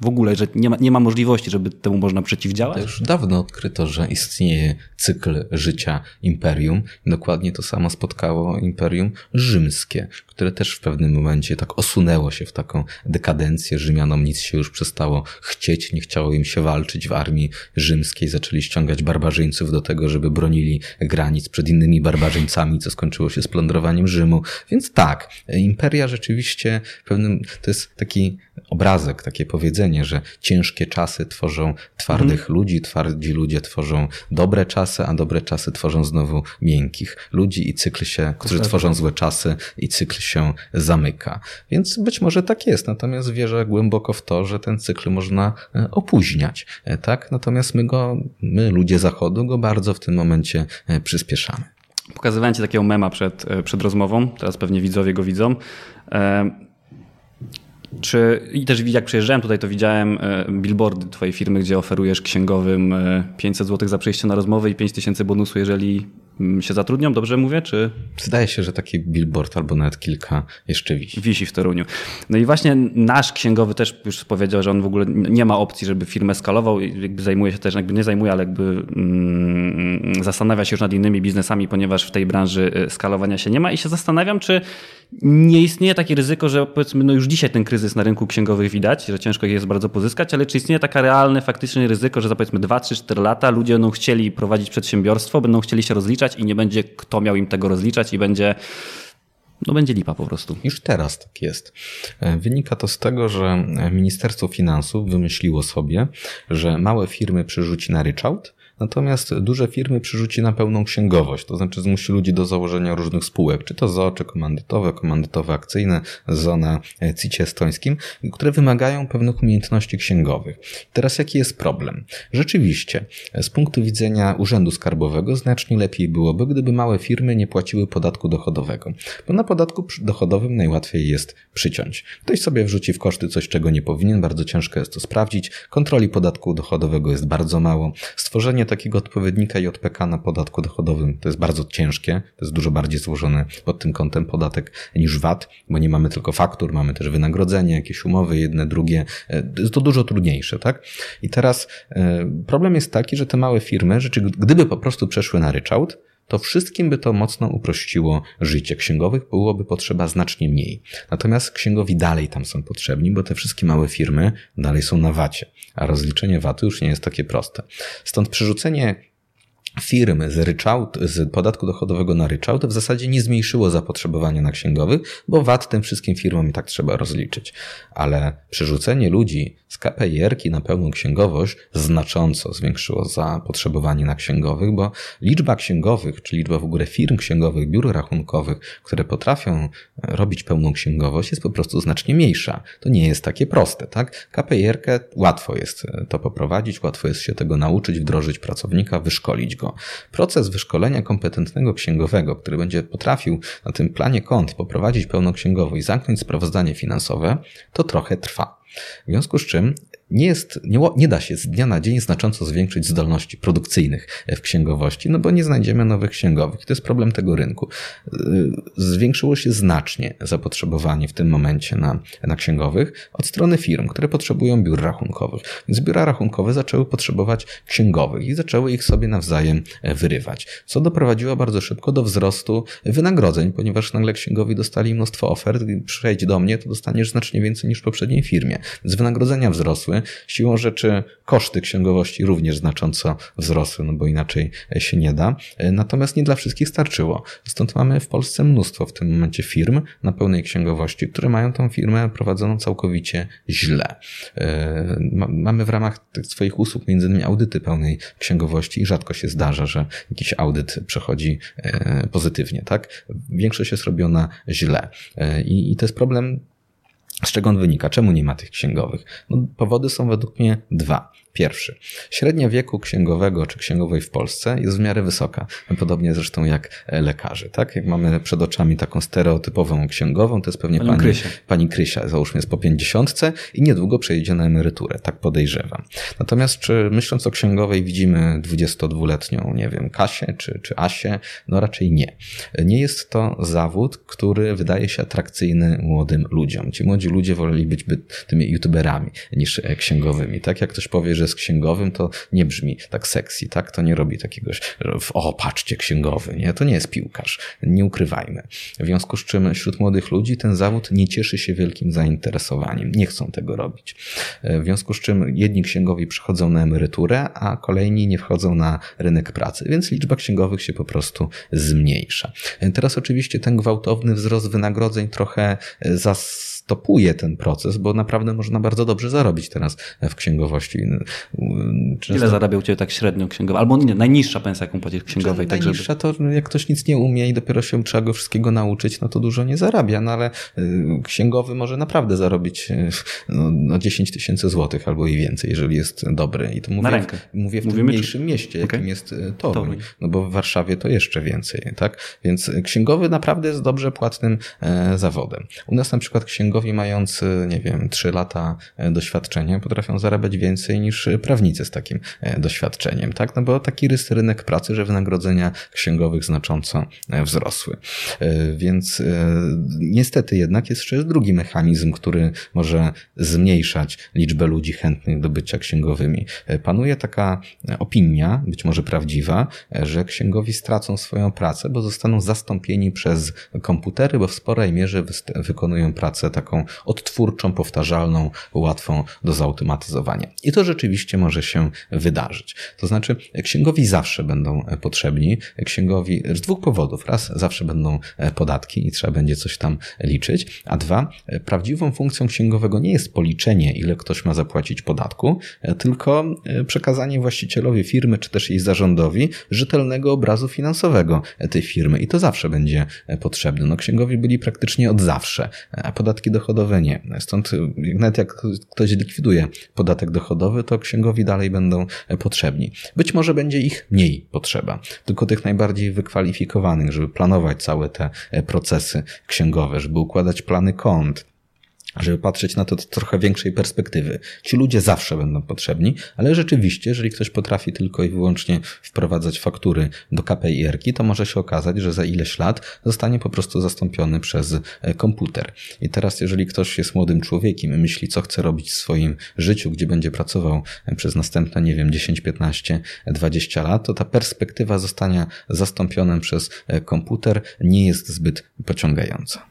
w ogóle, że nie ma, nie ma możliwości, żeby temu można przeciwdziałać? To już dawno odkryto, że istnieje cykl życia imperium. Dokładnie to samo spotkało imperium rzymskie, które też w pewnym momencie tak osunęło się w taką dekadencję. Rzymianom nic się już przestało chcieć, nie chciało im się walczyć w armii rzymskiej. Zaczęli ściągać barbarzyńców do tego, żeby bronili granic przed innymi barbarzyńcami, co skończyło się splądrowaniem Rzymu. Więc tak, imperia rzeczywiście pewnym, to jest taki obrazek, takie powiedzenie, że ciężkie czasy tworzą twardych mhm. ludzi, twardzi ludzie tworzą dobre czasy, a dobre czasy tworzą znowu miękkich ludzi i cykl się, którzy tworzą złe czasy i cykl się zamyka. Więc być może tak jest, natomiast wierzę głęboko w to, że ten cykl można e, opóźniać, e, tak? Natomiast my go, my ludzie Zachodu go bardzo w tym momencie e, przyspieszamy. Pokazywałem Ci takiego mema przed, przed rozmową, teraz pewnie widzowie go widzą. Czy, I też jak przyjeżdżałem tutaj, to widziałem billboardy twojej firmy, gdzie oferujesz księgowym 500 e, zł za przyjście na rozmowę i 5000 bonusu, jeżeli się zatrudnią, dobrze mówię? Czy... Zdaje się, że taki billboard albo nawet kilka jeszcze wisi. Wisi w Toruniu. No i właśnie nasz księgowy też już powiedział, że on w ogóle nie ma opcji, żeby firmę skalował i jakby zajmuje się też, jakby nie zajmuje, ale jakby mm, zastanawia się już nad innymi biznesami, ponieważ w tej branży e, skalowania się nie ma i się zastanawiam, czy nie istnieje takie ryzyko, że powiedzmy, no już dzisiaj ten kryzys na rynku księgowych widać, że ciężko jest bardzo pozyskać, ale czy istnieje takie realne, faktyczne ryzyko, że za powiedzmy 2, 3, 4 lata ludzie będą chcieli prowadzić przedsiębiorstwo, będą chcieli się rozliczać i nie będzie kto miał im tego rozliczać i będzie no będzie lipa po prostu. Już teraz tak jest. E, wynika to z tego, że Ministerstwo Finansów wymyśliło sobie, że małe firmy przerzuci na ryczałt, Natomiast duże firmy przerzuci na pełną księgowość, to znaczy zmusi ludzi do założenia różnych spółek, czy to ZO, czy komandytowe, komandytowe akcyjne, ZO na CIT estońskim, które wymagają pewnych umiejętności księgowych. Teraz jaki jest problem? Rzeczywiście, z punktu widzenia Urzędu Skarbowego znacznie lepiej byłoby, gdyby małe firmy nie płaciły podatku dochodowego, bo na podatku dochodowym najłatwiej jest przyciąć. Ktoś sobie wrzuci w koszty coś, czego nie powinien, bardzo ciężko jest to sprawdzić, kontroli podatku dochodowego jest bardzo mało, stworzenie takiego odpowiednika JPK na podatku dochodowym to jest bardzo ciężkie, to jest dużo bardziej złożony pod tym kątem podatek niż VAT, bo nie mamy tylko faktur, mamy też wynagrodzenie, jakieś umowy, jedne, drugie. E, jest to dużo trudniejsze, tak? I teraz e, problem jest taki, że te małe firmy, rzeczy, gdyby po prostu przeszły na ryczałt, to wszystkim by to mocno uprościło życie. Księgowych byłoby potrzeba znacznie mniej. Natomiast księgowi dalej tam są potrzebni, bo te wszystkie małe firmy dalej są na wacie, a rozliczenie VAT-u już nie jest takie proste. Stąd przerzucenie firmy z, ryczałt, z podatku dochodowego na ryczałt w zasadzie nie zmniejszyło zapotrzebowania na księgowych, bo VAT tym wszystkim firmom i tak trzeba rozliczyć. Ale przerzucenie ludzi z KPIR-ki na pełną księgowość znacząco zwiększyło zapotrzebowanie na księgowych, bo liczba księgowych, czy liczba w ogóle firm księgowych, biur rachunkowych, które potrafią robić pełną księgowość jest po prostu znacznie mniejsza. To nie jest takie proste, tak? KPIR-kę łatwo jest to poprowadzić, łatwo jest się tego nauczyć, wdrożyć pracownika, wyszkolić go. Proces wyszkolenia kompetentnego księgowego, który będzie potrafił na tym planie kont poprowadzić pełnoksięgowo i zamknąć sprawozdanie finansowe, to trochę trwa. W związku z czym nie, jest, nie, nie da się z dnia na dzień znacząco zwiększyć zdolności produkcyjnych w księgowości, no bo nie znajdziemy nowych księgowych. To jest problem tego rynku. Y, zwiększyło się znacznie zapotrzebowanie w tym momencie na, na księgowych od strony firm, które potrzebują biur rachunkowych. Więc biura rachunkowe zaczęły potrzebować księgowych i zaczęły ich sobie nawzajem e, wyrywać, co doprowadziło bardzo szybko do wzrostu wynagrodzeń, ponieważ nagle księgowi dostali mnóstwo ofert. Przejdź do mnie, to dostaniesz znacznie więcej niż w poprzedniej firmie. Więc wynagrodzenia wzrosły, wzrosły. Siłą rzeczy koszty księgowości również znacząco wzrosły, no bo inaczej się nie da. Natomiast nie dla wszystkich starczyło. Stąd mamy w Polsce mnóstwo w tym momencie firm na pełnej księgowości, które mają tą firmę prowadzoną całkowicie źle. Mamy w ramach tych swoich usług między innymi audyty pełnej księgowości i rzadko się zdarza, że jakiś audyt przechodzi pozytywnie, tak? Większość jest robiona źle. I, i to jest problem z czego on wynika? Czemu nie ma tych księgowych? No, powody są według mnie dwa. Pierwszy. Średnia wieku księgowego czy księgowej w Polsce jest w miarę wysoka. Podobnie zresztą jak lekarzy. Tak? Jak mamy przed oczami taką stereotypową księgową, to jest pewnie pani, pani, Krysia. pani Krysia, załóżmy jest po pięćdziesiątce i niedługo przejdzie na emeryturę. Tak podejrzewam. Natomiast czy myśląc o księgowej widzimy 22-letnią, nie wiem, Kasię czy, czy Asię? No raczej nie. Nie jest to zawód, który wydaje się atrakcyjny młodym ludziom. Ci młodzi ludzie woleli być tymi youtuberami niż księgowymi. Tak jak ktoś powie, że jest księgowym, to nie brzmi tak sexy, tak? To nie robi takiegoś, o, patrzcie, księgowy, nie? To nie jest piłkarz. Nie ukrywajmy. W związku z czym wśród młodych ludzi ten zawód nie cieszy się wielkim zainteresowaniem. Nie chcą tego robić. W związku z czym jedni księgowi przychodzą na emeryturę, a kolejni nie wchodzą na rynek pracy, więc liczba księgowych się po prostu zmniejsza. Teraz oczywiście ten gwałtowny wzrost wynagrodzeń trochę zas stopuje ten proces, bo naprawdę można bardzo dobrze zarobić teraz w księgowości. Często... Ile zarabia u Ciebie tak średnio księgowa? Albo nie, najniższa pensja, jaką płacisz księgowej? Tak, najniższa żeby... to jak ktoś nic nie umie i dopiero się trzeba go wszystkiego nauczyć, no to dużo nie zarabia, no ale y, księgowy może naprawdę zarobić y, no, no 10 tysięcy złotych albo i więcej, jeżeli jest dobry. I to mówię, Na rękę. mówię w Mówimy mniejszym czy... mieście, jakim okay. jest y, Toruń. No bo w Warszawie to jeszcze więcej, tak? Więc księgowy naprawdę jest dobrze płatnym e, zawodem. U nas na przykład księgowy księgowi mający, nie wiem, 3 lata e, doświadczenia potrafią zarabiać więcej niż prawnicy z takim e, doświadczeniem, tak? No bo taki rys rynek pracy, że wynagrodzenia księgowych znacząco e, wzrosły. Więc niestety jednak jest jeszcze drugi mechanizm, który może zmniejszać liczbę ludzi chętnych do bycia księgowymi. Panuje taka opinia, być może prawdziwa, że księgowi stracą swoją pracę, bo zostaną zastąpieni przez komputery, bo w sporej mierze wykonują pracę tak taką odtwórczą, powtarzalną, łatwą do zautomatyzowania. I to rzeczywiście może się wydarzyć. To znaczy, księgowi zawsze będą potrzebni. Księgowi z dwóch powodów. Raz, zawsze będą podatki i trzeba będzie coś tam liczyć, a dwa, prawdziwą funkcją księgowego nie jest policzenie, ile ktoś ma zapłacić podatku, tylko przekazanie właścicielowi firmy, czy też jej zarządowi rzetelnego obrazu finansowego tej firmy. I to zawsze będzie potrzebne. No, księgowi byli praktycznie od zawsze, a podatki dochodowe nie. Stąd nawet jak ktoś likwiduje podatek dochodowy, to księgowi dalej będą potrzebni. Być może będzie ich mniej potrzeba, tylko tych najbardziej wykwalifikowanych, żeby planować całe te procesy księgowe, żeby układać plany kont, żeby patrzeć na to z trochę większej perspektywy. Ci ludzie zawsze będą potrzebni, ale rzeczywiście, jeżeli ktoś potrafi tylko i wyłącznie wprowadzać faktury do KPIR-ki, to może się okazać, że za ileś lat zostanie po prostu zastąpiony przez e, komputer. I teraz, jeżeli ktoś jest młodym człowiekiem i myśli, co chce robić w swoim życiu, gdzie będzie pracował e, przez następne, nie wiem, 10, 15, 20 lat, to ta perspektywa zostania zastąpionym przez e, komputer nie jest zbyt pociągająca.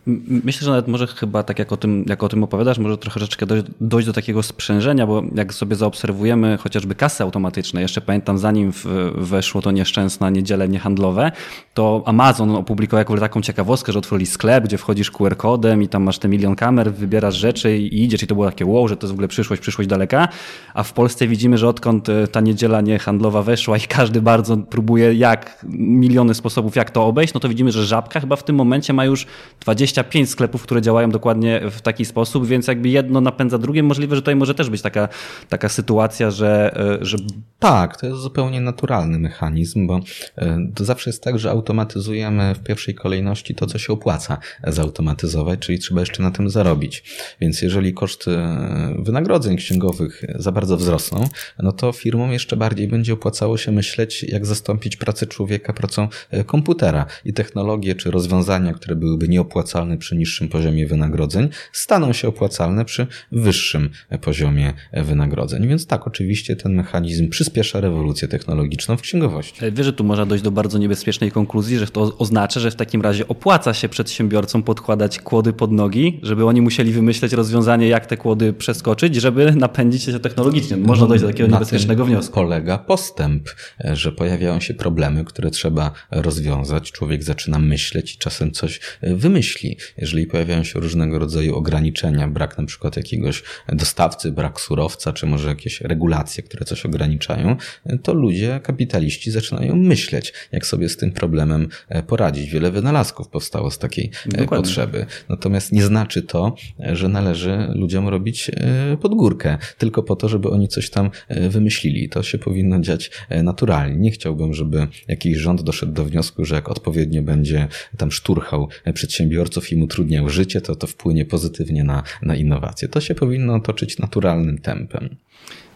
Myślę, że nawet może chyba tak jak o tym, jak o tym tym opowiadasz, może trochę troszeczkę dojść, dojść do takiego sprzężenia, bo jak sobie zaobserwujemy chociażby kasy automatyczne, jeszcze pamiętam zanim w, weszło to nieszczęsne niedziele niehandlowe, to Amazon opublikował jakąś taką ciekawostkę, że otworzyli sklep, gdzie wchodzisz QR-kodem i tam masz te milion kamer, wybierasz rzeczy i idziesz. I to było takie wow, że to jest w ogóle przyszłość, przyszłość daleka, a w Polsce widzimy, że odkąd e, ta niedziela niehandlowa weszła i każdy bardzo próbuje jak miliony sposobów jak to obejść, no to widzimy, że Żabka chyba w tym momencie ma już 25 sklepów, które działają dokładnie w taki sposób, sposób, więc jakby jedno napędza drugie. Możliwe, że tutaj może też być taka, taka sytuacja, że, e, że. Tak, to jest zupełnie naturalny mechanizm, bo e, to zawsze jest tak, że automatyzujemy w pierwszej kolejności to, co się opłaca zautomatyzować, czyli trzeba jeszcze na tym zarobić. Więc jeżeli koszty e, wynagrodzeń księgowych za bardzo wzrosną, no to firmom jeszcze bardziej będzie opłacało się myśleć, jak zastąpić pracę człowieka pracą komputera i technologie czy rozwiązania, które byłyby nieopłacalne przy niższym poziomie wynagrodzeń, staną się opłacalne przy wyższym poziomie wynagrodzeń. Więc tak, oczywiście ten mechanizm przyspiesza rewolucję technologiczną w księgowości. Wiesz, że tu można dojść do bardzo niebezpiecznej konkluzji, że to oznacza, że w takim razie opłaca się przedsiębiorcom podkładać kłody pod nogi, żeby oni musieli wymyśleć rozwiązanie, jak te kłody przeskoczyć, żeby napędzić się technologicznie. Można dojść do takiego Na niebezpiecznego wniosku. Polega postęp, że pojawiają się problemy, które trzeba rozwiązać. Człowiek zaczyna myśleć i czasem coś wymyśli. Jeżeli pojawiają się różnego rodzaju ograniczenia, brak na przykład jakiegoś dostawcy, brak surowca, czy może jakieś regulacje, które coś ograniczają, to ludzie, kapitaliści zaczynają myśleć, jak sobie z tym problemem poradzić. Wiele wynalazków powstało z takiej Dokładnie. potrzeby. Natomiast nie znaczy to, że należy ludziom robić e, podgórkę, tylko po to, żeby oni coś tam e, wymyślili. To się powinno dziać e, naturalnie. Nie chciałbym, żeby jakiś rząd doszedł do wniosku, że jak odpowiednio będzie tam szturchał przedsiębiorców i im utrudniał życie, to to wpłynie pozytywnie na, na innowacje. To się powinno toczyć naturalnym tempem.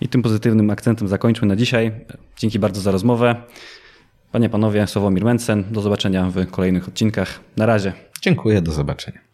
I tym pozytywnym akcentem zakończmy na dzisiaj. Dzięki bardzo za rozmowę. Panie, panowie, Sławomir Mencen. Do zobaczenia w kolejnych odcinkach. Na razie. Dziękuję, do zobaczenia.